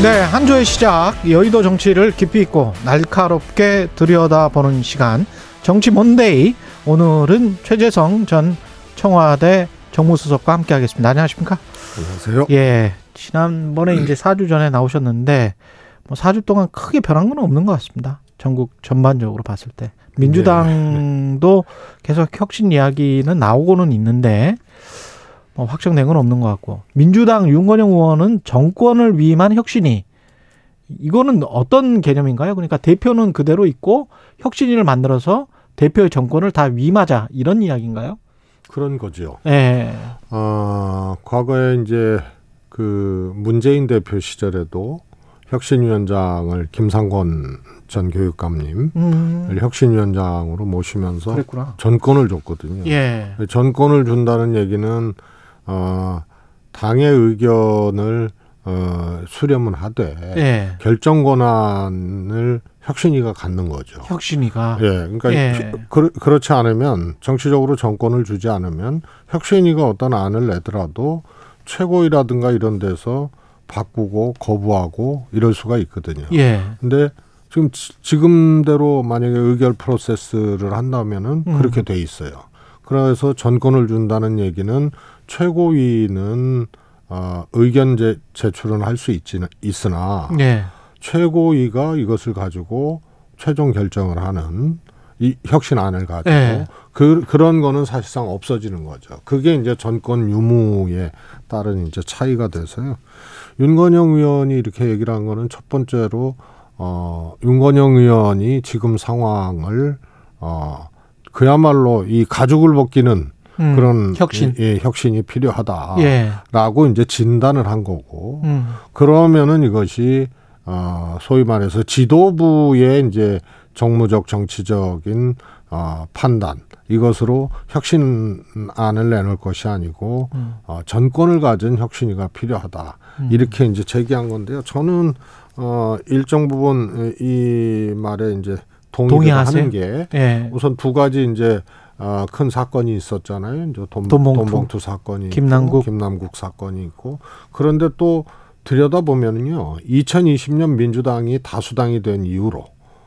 네, 한 주의 시작 여의도 정치를 깊이 있고 날카롭게 들여다보는 시간 정치 몬데이 오늘은 최재성 전 청와대 정무수석과 함께하겠습니다. 안녕하십니까? 안녕하세요. 예, 지난번에 이제 4주 전에 나오셨는데 뭐 4주 동안 크게 변한 건 없는 것 같습니다. 전국 전반적으로 봤을 때 민주당도 계속 혁신 이야기는 나오고는 있는데 뭐 확정된 건 없는 것 같고 민주당 윤건영 의원은 정권을 위임한 혁신이 이거는 어떤 개념인가요? 그러니까 대표는 그대로 있고 혁신위를 만들어서 대표의 정권을 다 위임하자 이런 이야기인가요? 그런 거죠. 예. 어, 과거에 이제 그 문재인 대표 시절에도 혁신위원장을 김상권 전 교육감님 음. 혁신위원장으로 모시면서 그랬구나. 전권을 줬거든요. 예. 전권을 준다는 얘기는 어, 당의 의견을 어, 수렴은 하되 예. 결정 권한을 혁신위가 갖는 거죠. 혁신위가 예, 그러니까 예. 그, 그렇지 않으면 정치적으로 정권을 주지 않으면 혁신위가 어떤 안을 내더라도 최고위라든가 이런 데서 바꾸고 거부하고 이럴 수가 있거든요. 예. 근데 지금 지- 지금대로 만약에 의결 프로세스를 한다면은 음. 그렇게 돼 있어요. 그래서 전권을 준다는 얘기는 최고위는 어, 의견 제, 제출은 할 수 있지는 있으나 예. 최고위가 이것을 가지고 최종 결정을 하는 이 혁신안을 가지고 예. 그 그런 거는 사실상 없어지는 거죠. 그게 이제 전권 유무에 따른 이제 차이가 돼서요. 윤건영 의원이 이렇게 얘기를 한 거는 첫 번째로 어 윤건영 의원이 지금 상황을 어 그야말로 이 가죽을 벗기는 음. 그런 혁신. 예, 혁신이 필요하다라고 예. 이제 진단을 한 거고 음. 그러면은 이것이 어 소위 말해서 지도부의 이제 정무적 정치적인 어 판단 이것으로 혁신안을 내놓을 것이 아니고 음. 어 전권을 가진 혁신위가 필요하다 음. 이렇게 이제 제기한 건데요. 저는 어 일정 부분 이 말에 이제 동의를 동의하세요? 하는 게 예. 우선 두 가지 이제 어, 큰 사건이 있었잖아요. 이제 돈, 돈봉투. 돈봉투 사건이 김남국. 있고, 김남국 사건이 있고 그런데 또 들여다 보면은요, 2020년 민주당이 다수당이 된 이후로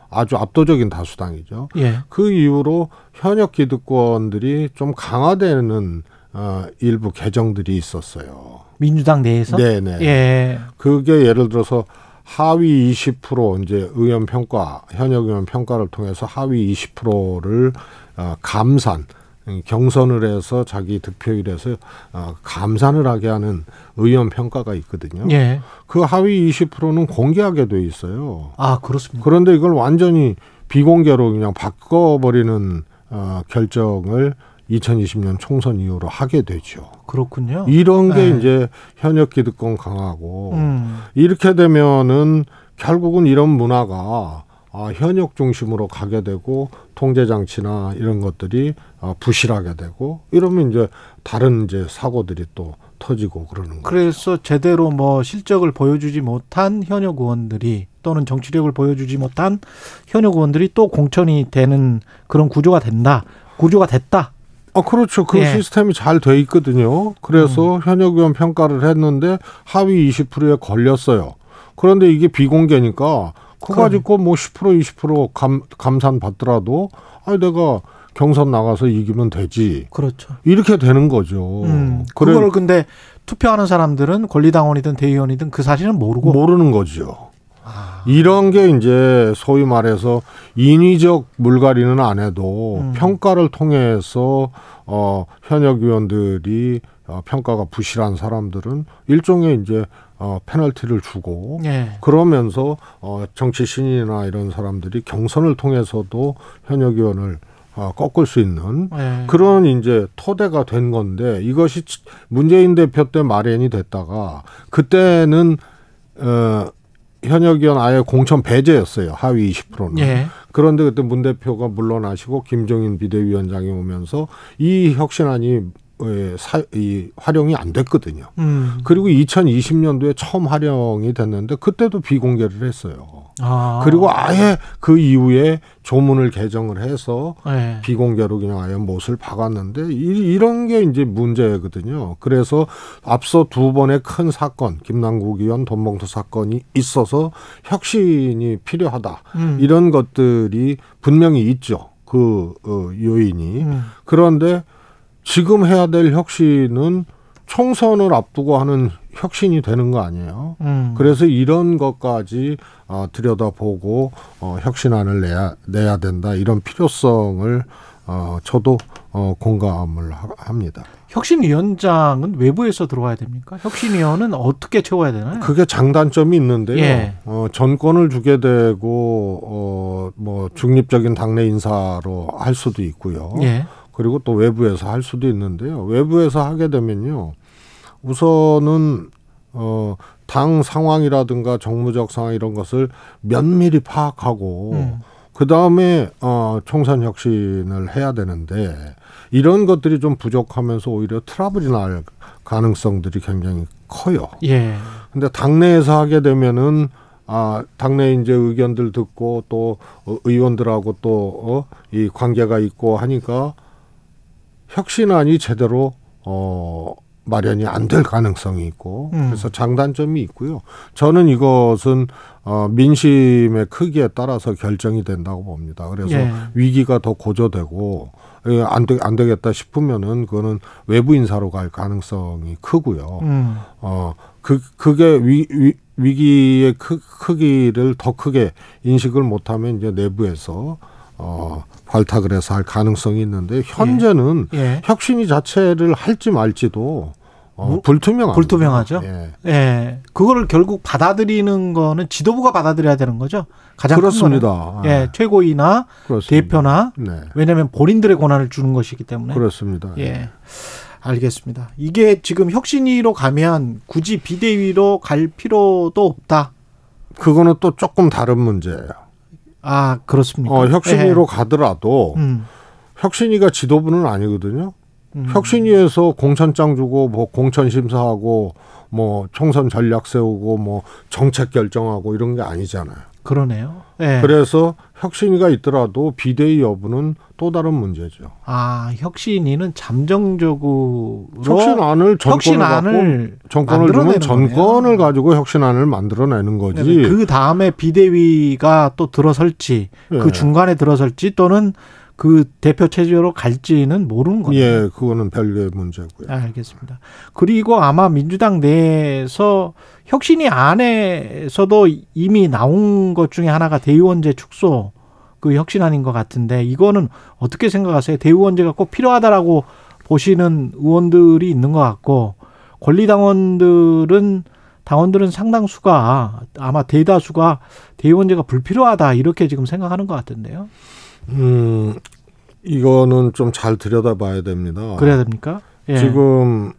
아주 압도적인 다수당이죠. 예. 그 이후로 현역 기득권들이 좀 강화되는 어, 일부 개정들이 있었어요. 민주당 내에서 네네. 예. 그게 예를 들어서 하위 20% 이제 의원 평가 현역 의원 평가를 통해서 하위 20%를 어, 감산 음, 경선을 해서 자기 득표율에서 어, 감산을 하게 하는 의원 평가가 있거든요. 예. 그 하위 20%는 공개하게 돼 있어요. 아, 그렇습니다. 그런데 이걸 완전히 비공개로 그냥 바꿔버리는 어, 결정을 2020년 총선 이후로 하게 되죠. 그렇군요. 이런 게 네. 이제 현역 기득권 강하고 음. 이렇게 되면은 결국은 이런 문화가 아, 현역 중심으로 가게 되고 통제 장치나 이런 것들이 아, 부실하게 되고 이러면 이제 다른 이제 사고들이 또 터지고 그러는 거예요. 그래서 제대로 뭐 실적을 보여주지 못한 현역 의원들이 또는 정치력을 보여주지 못한 현역 의원들이 또 공천이 되는 그런 구조가 된다. 구조가 됐다. 아, 그렇죠. 그 예. 음. 시스템이 잘 돼 있거든요. 그래서 현역 의원 평가를 했는데 하위 20%에 걸렸어요. 그런데 이게 비공개니까 그거 그럼. 가지고 뭐 10% 20% 감, 감산 받더라도 아 내가 경선 나가서 이기면 되지. 그렇죠. 이렇게 되는 거죠. 음. 그래 그걸 근데 투표하는 사람들은 권리당원이든 대의원이든 그 사실은 모르고 모르는 거죠. 아. 이런 게 이제 소위 말해서 인위적 물갈이는 안 해도 음. 평가를 통해서 어 현역 의원들이 어, 평가가 부실한 사람들은 일종의 이제 어 페널티를 주고 예. 그러면서 어 정치 신인이나 이런 사람들이 경선을 통해서도 현역 의원을 어, 꺾을 수 있는 예. 그런 이제 토대가 된 건데 이것이 치- 문재인 대표 때 마련이 됐다가 그때는 어 현역 의원 아예 공천 배제였어요 하위 20%는 예. 그런데 그때 문 대표가 물러나시고 김종인 비대위원장이 오면서 이 혁신안이 에, 사, 이 활용이 안 됐거든요. 음. 그리고 2020년도에 처음 활용이 됐는데 그때도 비공개를 했어요. 아. 그리고 아예 그 이후에 조문을 개정을 해서 네. 비공개로 그냥 아예 못을 박았는데 이, 이런 게 이제 문제거든요. 그래서 앞서 두 번의 큰 사건, 김남국 의원 돈봉투 사건이 있어서 혁신이 필요하다. 음. 이런 것들이 분명히 있죠. 그 어, 요인이. 음. 그런데 지금 해야 될 혁신은 총선을 앞두고 하는 혁신이 되는 거 아니에요. 음. 그래서 이런 것까지 어, 들여다보고 어, 혁신안을 내야 내야 된다 이런 필요성을 어, 저도 어, 공감을 하, 합니다. 혁신위원장은 외부에서 들어와야 됩니까? 혁신위원은 어떻게 채워야 되나요? 그게 장단점이 있는데요. 예. 어, 전권을 주게 되고 어, 뭐 중립적인 당내 인사로 할 수도 있고요. 예. 그리고 또 외부에서 할 수도 있는데요. 외부에서 하게 되면요. 우선은 어, 당 상황이라든가 정무적 상황 이런 것을 면밀히 파악하고 음. 그 다음에 어, 총선 혁신을 해야 되는데 이런 것들이 좀 부족하면서 오히려 트러블이 날 가능성들이 굉장히 커요. 예. 근데 당내에서 하게 되면은 아 당내 이제 의견들 듣고 또 어, 의원들하고 또이 관계가 있고 하니까 혁신안이 제대로 어 마련이 안 될 가능성이 있고 음. 그래서 장단점이 있고요. 저는 이것은 어 민심의 크기에 따라서 결정이 된다고 봅니다. 그래서 예. 위기가 더 고조되고 예, 안, 되, 안 되겠다 싶으면은 그거는 외부 인사로 갈 가능성이 크고요. 음. 어, 그, 그게 위, 위, 위기의 크, 크기를 더 크게 인식을 못하면 이제 내부에서 어, 발탁을 해서 할 가능성이 있는데 현재는 예. 혁신이 자체를 할지 말지도 어, 뭐, 불투명합니다. 불투명하죠? 예. 예. 그거를 결국 받아들이는 거는 지도부가 받아들여야 되는 거죠. 가장 큰 그렇습니다. 거는. 예. 최고위나 그렇습니다. 대표나 네. 왜냐하면 본인들의 권한을 주는 것이기 때문에. 그렇습니다. 예. 알겠습니다. 이게 지금 혁신위로 가면 굳이 비대위로 갈 필요도 없다. 그거는 또 조금 다른 문제예요. 아 그렇습니까? 어, 혁신위로 예. 가더라도 음, 혁신위가 지도부는 아니거든요. 음. 혁신위에서 공천장 주고 뭐 공천 심사하고 뭐 총선 전략 세우고 뭐 정책 결정하고 이런 게 아니잖아요. 그러네요. 예. 그래서 혁신위가 있더라도 비대위 여부는 또 다른 문제죠. 아 혁신위는 잠정적으로 혁신안을 정권을 정권을 주면 만들어내는 정권을. 가지고 혁신안을 만들어내는 거지. 네네. 그 다음에 비대위가 또 들어설지 예. 그 중간에 들어설지 또는 그 대표 체제로 갈지는 모르는 거예요. 예, 그거는 별개의 문제고요. 아, 알겠습니다. 그리고 아마 민주당 내에서 혁신위 안에서도 이미 나온 것 중에 하나가 대의원제 축소 그 혁신안인 것 같은데 이거는 어떻게 생각하세요? 대의원제가 꼭 필요하다라고 보시는 의원들이 있는 것 같고 권리당원들은 당원들은 상당수가 아마 대다수가 대의원제가 불필요하다 이렇게 지금 생각하는 것 같은데요. 음, 이거는 좀 잘 들여다봐야 됩니다. 그래야 됩니까? 예. 지금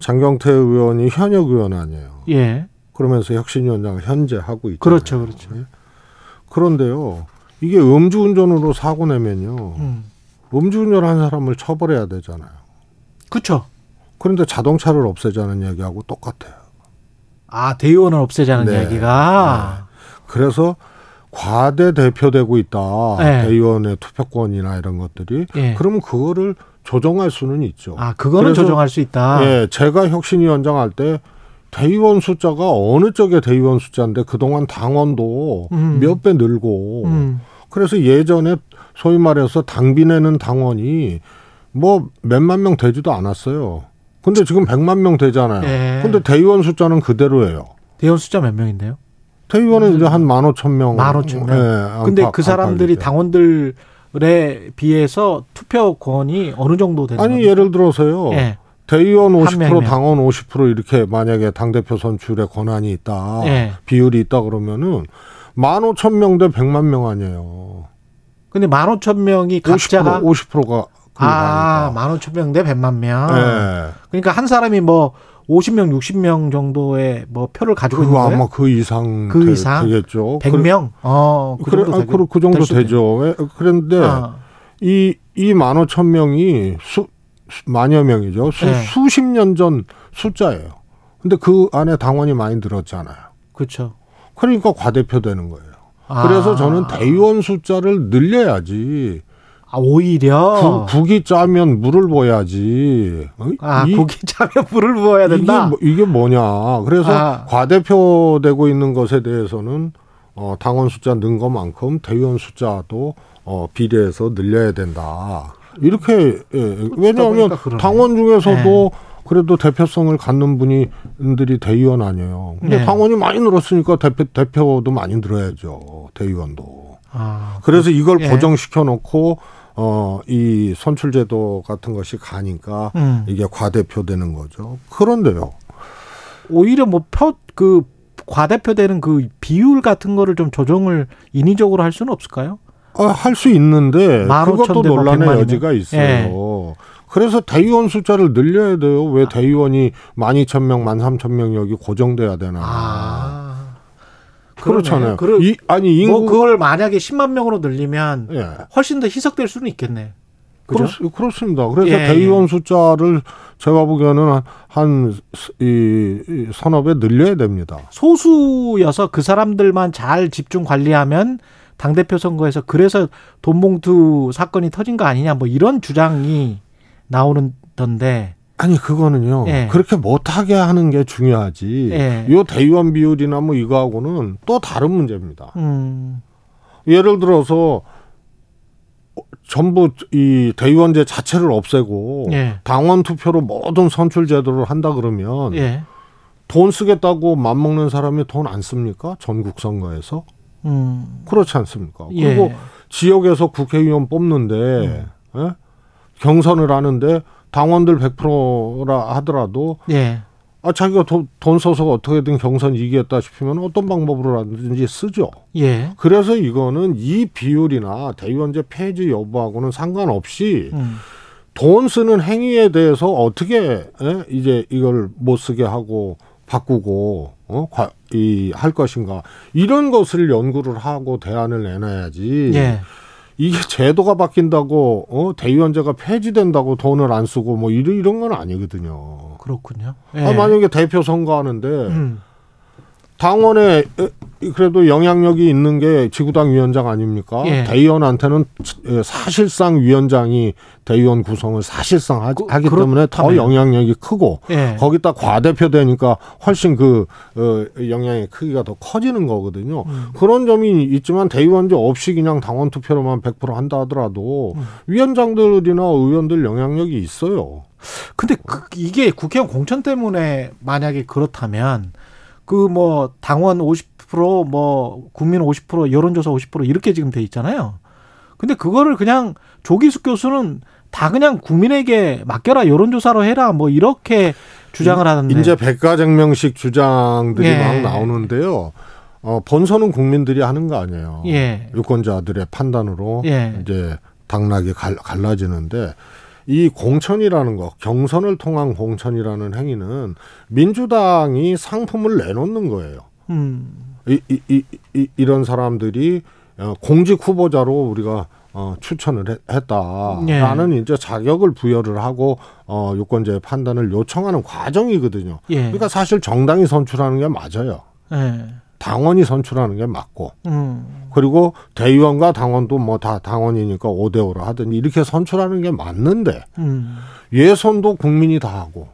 장경태 의원이 현역 의원 아니에요. 예. 그러면서 혁신위원장을 현재 하고 있잖아요. 그렇죠, 그렇죠. 예? 그런데요, 이게 음주운전으로 사고 내면요, 음. 음주운전한 사람을 처벌해야 되잖아요. 그렇죠. 그런데 자동차를 없애자는 얘기하고 똑같아요. 아 대의원을 없애자는 네. 이야기가 그래서 과대 대표되고 있다. 네. 대의원의 투표권이나 이런 것들이. 예. 그러면 그거를 조정할 수는 있죠. 아 그거는 조정할 수 있다. 예, 제가 혁신위원장 할 때 대의원 숫자가 어느 쪽에 대의원 숫자인데 그동안 당원도 음. 몇배 늘고 음. 그래서 예전에 소위 말해서 당비 내는 당원이 뭐 몇만 명 되지도 않았어요. 근데 지금 백만 명 되잖아요. 예. 근데 대의원 숫자는 그대로예요. 대의원 숫자 몇 명인데요? 대의원은 이제 한 만 오천 명. 만 오천 명. 예, 근데 그 사람들이. 당원들에 비해서 투표권이 어느 정도 되는 아니 겁니까? 예를 들어서요. 예. 대의원 한50% 명이면. 당원 50% 이렇게 만약에 당 대표 선출의 권한이 있다. 예. 비율이 있다 그러면은 만 오천 명 대 백만 명 아니에요. 근데 만 오천 명이 50% 각자가 50%가 아, 만 오천 명대 백만 명. 예. 그러니까 한 사람이 뭐 50명, 60명 정도의 뭐 표를 가지고 있는 그거 거예요? 아마 그 이상 그 되, 이상? 되겠죠. 100명? 어, 그 그래, 정도 아, 되겠- 그, 그 정도 되죠. 왜- 그런데 있- 아, 이, 이 만 오천 명이 수, 수- 만여 명이죠. 수, 네. 수십 년 전 숫자예요. 근데 그 안에 당원이 많이 늘었잖아요. 그렇죠. 그러니까 과대표되는 거예요. 아. 그래서 저는 대의원 숫자를 늘려야지. 아, 오히려 구, 국이 짜면 물을 부어야지. 어? 아, 이- 고기 짜면 물을 부어야 이게, 된다. 뭐- 이게 뭐냐. 그래서 아. 과대표되고 있는 것에 대해서는 어, 당원 숫자 는 것만큼 대의원 숫자도 어, 비례해서 늘려야 된다. 이렇게 예, 왜냐하면 보니까 그러네. 당원 중에서도 그래도 대표성을 갖는 분들이 대의원 아니에요. 근데 네. 당원이 많이 늘었으니까 대표 대표도 많이 늘어야죠. 대의원도. 아, 그래서 이걸 예. 고정시켜 놓고 어, 이 선출제도 같은 것이 가니까 음. 이게 과대표되는 거죠. 그런데요. 오히려 뭐 표 그 과대표되는 그 비율 같은 거를 좀 조정을 인위적으로 할 수는 없을까요? 아, 할 수 있는데 15,000 그것도 대뭐 논란의 100만 이면? 여지가 있어요. 예. 그래서 대의원 숫자를 늘려야 돼요. 왜 아. 대의원이 12,000명, 13,000명 여기 고정돼야 되나? 아. 그렇잖아요. 그러, 이, 아니 인구 뭐 그걸 만약에 10만 명으로 늘리면 예. 훨씬 더 희석될 수는 있겠네. 그렇, 그렇습니다. 그래서 예, 대의원 숫자를 제가 보기에는 한이 이배 늘려야 됩니다. 소수여서 그 사람들만 잘 집중 관리하면 당대표 선거에서 그래서 돈봉투 사건이 터진 거 아니냐 뭐 이런 주장이 나오는던데 아니 그거는요. 예. 그렇게 못하게 하는 게 중요하지. 예. 요 대의원 비율이나 뭐 이거하고는 또 다른 문제입니다. 음, 예를 들어서 어, 전부 이 대의원제 자체를 없애고 예. 당원 투표로 모든 선출 제도를 한다 그러면 예. 돈 쓰겠다고 맘먹는 사람이 돈 안 씁니까? 전국 선거에서 음. 그렇지 않습니까? 예. 그리고 지역에서 국회의원 뽑는데 음. 예? 경선을 하는데 당원들 100%라 하더라도 예. 아 자기가 돈, 돈 써서 어떻게든 경선 이기겠다 싶으면 어떤 방법으로라든지 쓰죠. 예. 그래서 이거는 이 비율이나 대의원제 폐지 여부하고는 상관없이 음. 돈 쓰는 행위에 대해서 어떻게 예? 이제 이걸 못 쓰게 하고 바꾸고 어? 이 할 것인가 이런 것을 연구를 하고 대안을 내놔야지 예. 이게 제도가 바뀐다고 어? 대의원제가 폐지된다고 돈을 안 쓰고 뭐 이런 이런 건 아니거든요. 그렇군요. 예. 아, 만약에 대표 선거하는데 음. 당원에 에, 그래도 영향력이 있는 게 지구당 위원장 아닙니까? 예. 대의원한테는 에, 사실상 위원장이 대의원 구성을 사실상 하, 그- 기 때문에 더. 영향력이 크고 예. 거기다 과대표 되니까 훨씬 그 어, 영향의 크기가 더 커지는 거거든요. 음. 그런 점이 있지만 대의원제 없이 그냥 당원 투표로만 100% 한다 하더라도 음. 위원장들이나 의원들 영향력이 있어요. 근데 그, 이게 국회의원 공천 때문에 만약에 그렇다면 그 뭐 당원 50%뭐 국민 50% 여론조사 50% 이렇게 지금 돼 있잖아요. 근데 그거를 그냥 조기숙 교수는 다 그냥 국민에게 맡겨라 여론조사로 해라 뭐 이렇게 주장을 하는데 이제 백가쟁명식 주장들이 예. 막 나오는데요. 어, 본선은 국민들이 하는 거 아니에요. 예. 유권자들의 판단으로 예. 이제 당락이 갈, 갈라지는데 이 공천이라는 거, 경선을 통한 공천이라는 행위는 민주당이 상품을 내놓는 거예요. 음. 이, 이, 이, 이, 이런 사람들이 어, 공직 후보자로 우리가 어, 추천을 했- 했다라는 예. 이제 자격을 부여를 하고 어, 유권자의 판단을 요청하는 과정이거든요. 예. 그러니까 사실 정당이 선출하는 게 맞아요. 예. 당원이 선출하는 게 맞고 음. 그리고 대의원과 당원도 뭐 다 당원이니까 오대오로 하든지 이렇게 선출하는 게 맞는데 음. 예선도 국민이 다 하고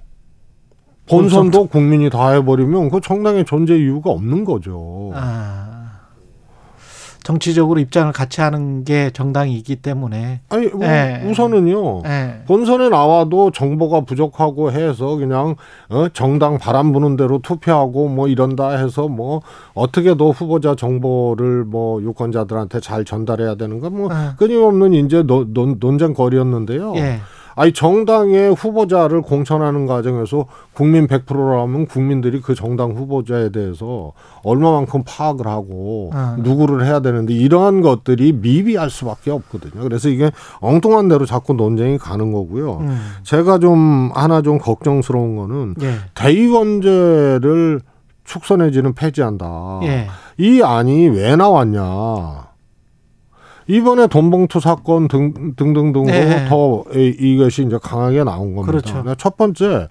본선도 국민이 다 해버리면 그 정당의 존재 이유가 없는 거죠. 아. 정치적으로 입장을 같이 하는 게 정당이기 때문에 아니 뭐 예. 우선은요. 예. 본선에 나와도 정보가 부족하고 해서 그냥 어, 정당 바람 부는 대로 투표하고 뭐 이런다 해서 뭐 어떻게 더 후보자 정보를 뭐 유권자들한테 잘 전달해야 되는 건뭐 아. 끊임없는 이제 논, 논, 논쟁거리였는데요. 예. 아니 정당의 후보자를 공천하는 과정에서 국민 100%라면 국민들이 그 정당 후보자에 대해서 얼마만큼 파악을 하고 아. 누구를 해야 되는데 이러한 것들이 미비할 수밖에 없거든요. 그래서 이게 엉뚱한 대로 자꾸 논쟁이 가는 거고요. 음. 제가 좀 하나 좀 걱정스러운 거는 예. 대의원제를 축소 내지는 폐지한다. 예. 이 안이 왜 나왔냐? 이번에 돈봉투 사건 등, 등등등으로 네. 더 이- 이것이 이제 강하게 나온 겁니다. 그렇죠. 네, 첫 번째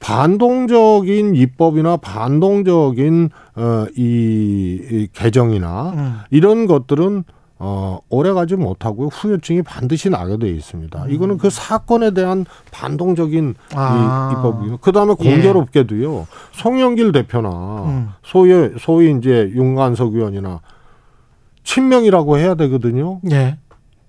반동적인 입법이나 반동적인 어, 이, 이 개정이나 음. 이런 것들은 어, 오래가지 못하고 후유증이 반드시 나게 돼 있습니다. 이거는 그 사건에 대한 반동적인 음. 아. 이 입법이고 그다음에 예. 공교롭게도요. 송영길 대표나 음. 소위 소위 이제 윤관석 의원이나 친명이라고 해야 되거든요. 예.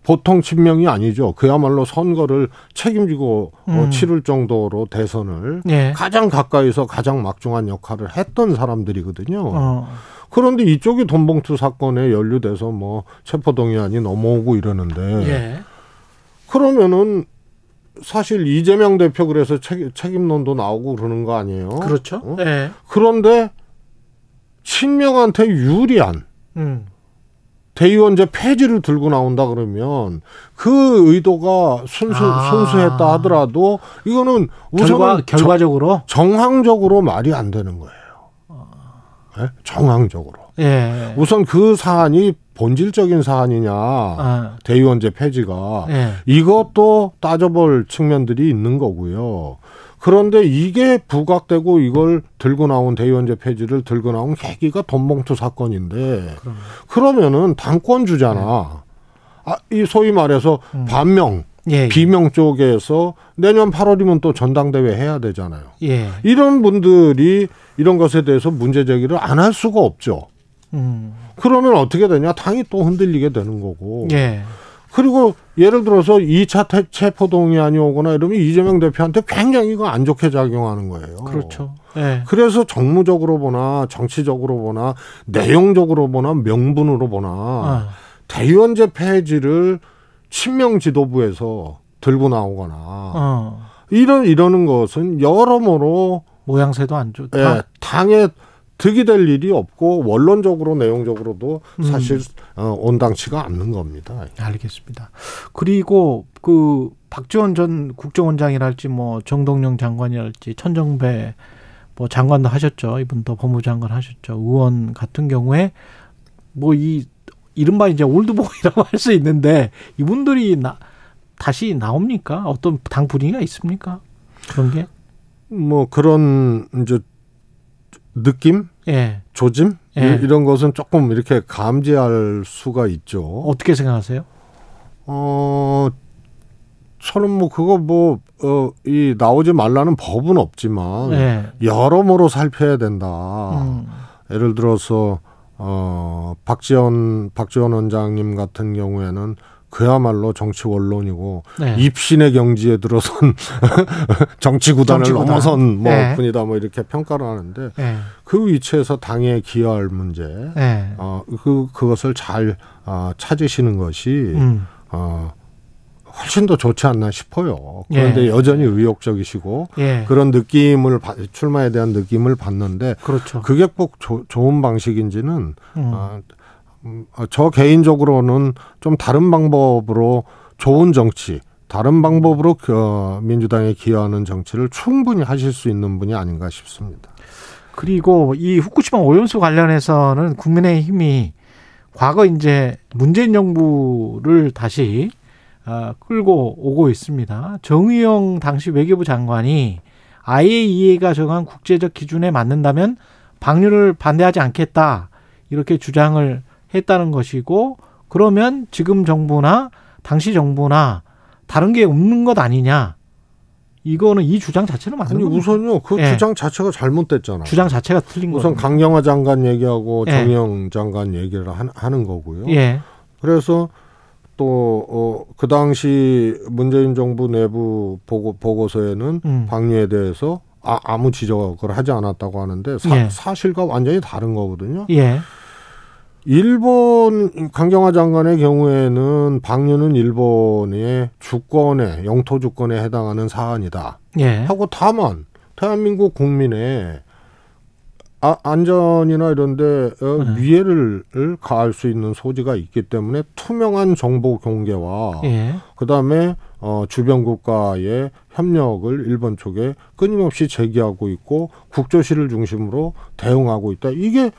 보통 친명이 아니죠. 그야말로 선거를 책임지고 어, 음. 치를 정도로 대선을 예. 가장 가까이서 가장 막중한 역할을 했던 사람들이거든요. 어. 그런데 이쪽이 돈봉투 사건에 연루돼서 뭐 체포동의안이 넘어오고 이러는데 예. 그러면은 사실 이재명 대표 그래서 책, 책임론도 나오고 그러는 거 아니에요? 그렇죠. 어? 예. 그런데 친명한테 유리한 음. 대의원제 폐지를 들고 나온다 그러면 그 의도가 순수 아. 순수했다 하더라도 이거는 결과 우선은 결과적으로 정황적으로 말이 안 되는 거예요. 예? 정황적으로. 예. 우선 그 사안이 본질적인 사안이냐 아. 대의원제 폐지가 예. 이것도 따져볼 측면들이 있는 거고요. 그런데 이게 부각되고 이걸 들고 나온 대의원제 폐지를 들고 나온 계기가 돈봉투 사건인데 그럼. 그러면은 당권 주잖아. 아, 이 소위 말해서 음. 반명, 예. 비명 쪽에서 내년 8월이면 또 전당대회 해야 되잖아요. 예. 이런 분들이 이런 것에 대해서 문제 제기를 안 할 수가 없죠. 음. 그러면 어떻게 되냐? 당이 또 흔들리게 되는 거고. 예. 그리고 예를 들어서 2차 체포동의안이 오거나 이러면 이재명 대표한테 굉장히 이거 안 좋게 작용하는 거예요. 그렇죠. 예. 그래서 정무적으로 보나 정치적으로 보나 내용적으로 보나 명분으로 보나 아. 대의원제 폐지를 친명 지도부에서 들고 나오거나 어. 이런 이러는 것은 여러모로 모양새도 안 좋다. 예, 당에 득이 될 일이 없고 원론적으로 내용적으로도 음. 사실 어, 온당치가 않는 겁니다. 알겠습니다. 그리고 그 박지원 전 국정원장이랄지 뭐 정동영 장관이랄지 천정배 뭐 장관도 하셨죠. 이분도 법무장관 하셨죠. 의원 같은 경우에 뭐 이 이른바 이제 올드보이라고 할 수 있는데 이분들이 나, 다시 나옵니까? 어떤 당 분위기가 있습니까? 그런 게? 뭐 그런 이제 느낌, 예. 조짐 예. 이- 이런 것은 조금 이렇게 감지할 수가 있죠. 어떻게 생각하세요? 어, 저는 뭐 그거 뭐, 어, 이 나오지 말라는 법은 없지만 예. 여러모로 살펴야 된다. 음. 예를 들어서 어, 박지원 박지원 원장님 같은 경우에는 그야말로 정치 원론이고 네. 입신의 경지에 들어선 정치 구단을 정치 구단. 넘어선 뭐 네. 분이다 뭐 이렇게 평가를 하는데 예. 그 위치에서 당에 기여할 문제 예. 어, 그 그것을 잘 어, 찾으시는 것이 음. 어, 훨씬 더 좋지 않나 싶어요. 그런데 예. 여전히 의욕적이시고 예. 그런 느낌을 받- 출마에 대한 느낌을 받는데 그렇죠. 그게 꼭 조- 좋은 방식인지는 음, 어, 저 개인적으로는 좀 다른 방법으로 좋은 정치, 다른 방법으로 그 민주당에 기여하는 정치를 충분히 하실 수 있는 분이 아닌가 싶습니다. 그리고 이 후쿠시마 오염수 관련해서는 국민의힘이 과거 이제 문재인 정부를 다시 어, 끌고 오고 있습니다. 정의용 당시 외교부 장관이 IAEA가 정한 국제적 기준에 맞는다면 방류를 반대하지 않겠다 이렇게 주장을 했다는 것이고 그러면 지금 정부나 당시 정부나 다른 게 없는 것 아니냐 이거는 이 주장 자체는 맞는 아니 겁니까? 우선요 그 예. 주장 자체가 잘못됐잖아요. 주장 자체가 틀린 우선 거죠. 강경화 장관 얘기하고 예. 정영 장관 얘기를 하- 하는 거고요. 예. 그래서 또, 어, 그 당시 문재인 정부 내부 보고, 보고서에는 음. 방류에 대해서 아, 아무 지적을 하지 않았다고 하는데 사, 예. 사실과 완전히 다른 거거든요. 예. 일본 강경화 장관의 경우에는 방류는 일본의 주권에 영토 주권에 해당하는 사안이다. 예. 하고 다만 대한민국 국민의 아, 안전이나 이런데 어, 네. 위해를 가할 수 있는 소지가 있기 때문에 투명한 정보 공개와 예. 그다음에 어, 주변 국가의 협력을 일본 쪽에 끊임없이 제기하고 있고 국조실을 중심으로 대응하고 있다. 이게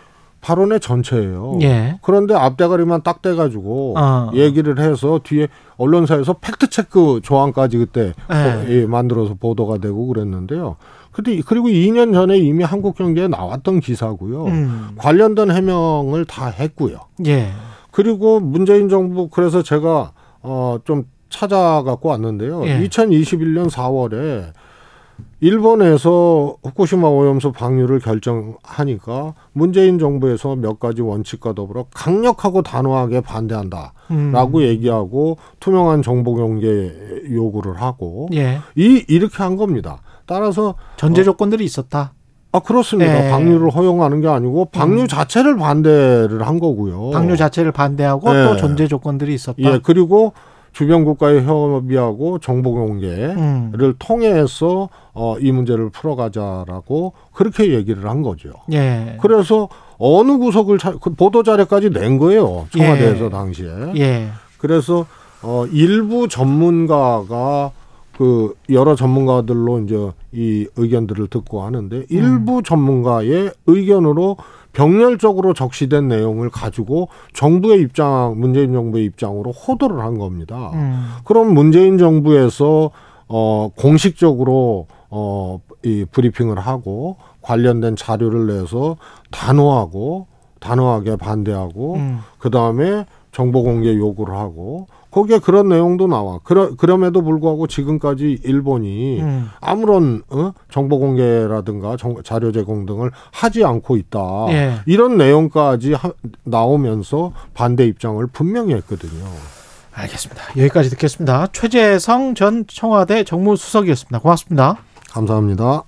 발언의 전체예요. 예. 그런데 앞대가리만 딱 떼가지고 어. 얘기를 해서 뒤에 언론사에서 팩트 체크 조항까지 그때 예. 어, 예, 만들어서 보도가 되고 그랬는데요. 근데 그리고 2년 전에 이미 한국 경제에 나왔던 기사고요. 음. 관련된 해명을 다 했고요. 예. 그리고 문재인 정부 그래서 제가 어좀 찾아갖고 왔는데요. 예. 2021년 4월에 일본에서 후쿠시마 오염수 방류를 결정하니까 문재인 정부에서 몇 가지 원칙과 더불어 강력하고 단호하게 반대한다라고 음. 얘기하고 투명한 정보 공개 요구를 하고 예. 이 이렇게 한 겁니다. 따라서 전제 조건들이 있었다. 아 그렇습니다. 예. 방류를 허용하는 게 아니고 방류 음. 자체를 반대를 한 거고요. 방류 자체를 반대하고 예. 또 전제 조건들이 있었다. 예, 그리고 주변 국가의 협의하고 정보 공개를 음. 통해서 어, 이 문제를 풀어가자라고 그렇게 얘기를 한 거죠. 예. 그래서 어느 구석을 차, 그 보도 자료까지 낸 거예요. 청와대에서 예. 당시에. 예. 그래서 어, 일부 전문가가 그 여러 전문가들로 이제 이 의견들을 듣고 하는데 일부 전문가의 의견으로 병렬적으로 적시된 내용을 가지고 정부의 입장, 문재인 정부의 입장으로 호도를 한 겁니다. 음. 그럼 문재인 정부에서 어 공식적으로 어이 브리핑을 하고 관련된 자료를 내서 단호하고 단호하게 반대하고 음. 그 다음에 정보 공개 요구를 하고 거기에 그런 내용도 나와. 그러, 그럼에도 불구하고 지금까지 일본이 음. 아무런 어? 정보 공개라든가 정, 자료 제공 등을 하지 않고 있다. 예. 이런 내용까지 하, 나오면서 반대 입장을 분명히 했거든요. 알겠습니다. 여기까지 듣겠습니다. 최재성 전 청와대 정무수석이었습니다. 고맙습니다. 감사합니다.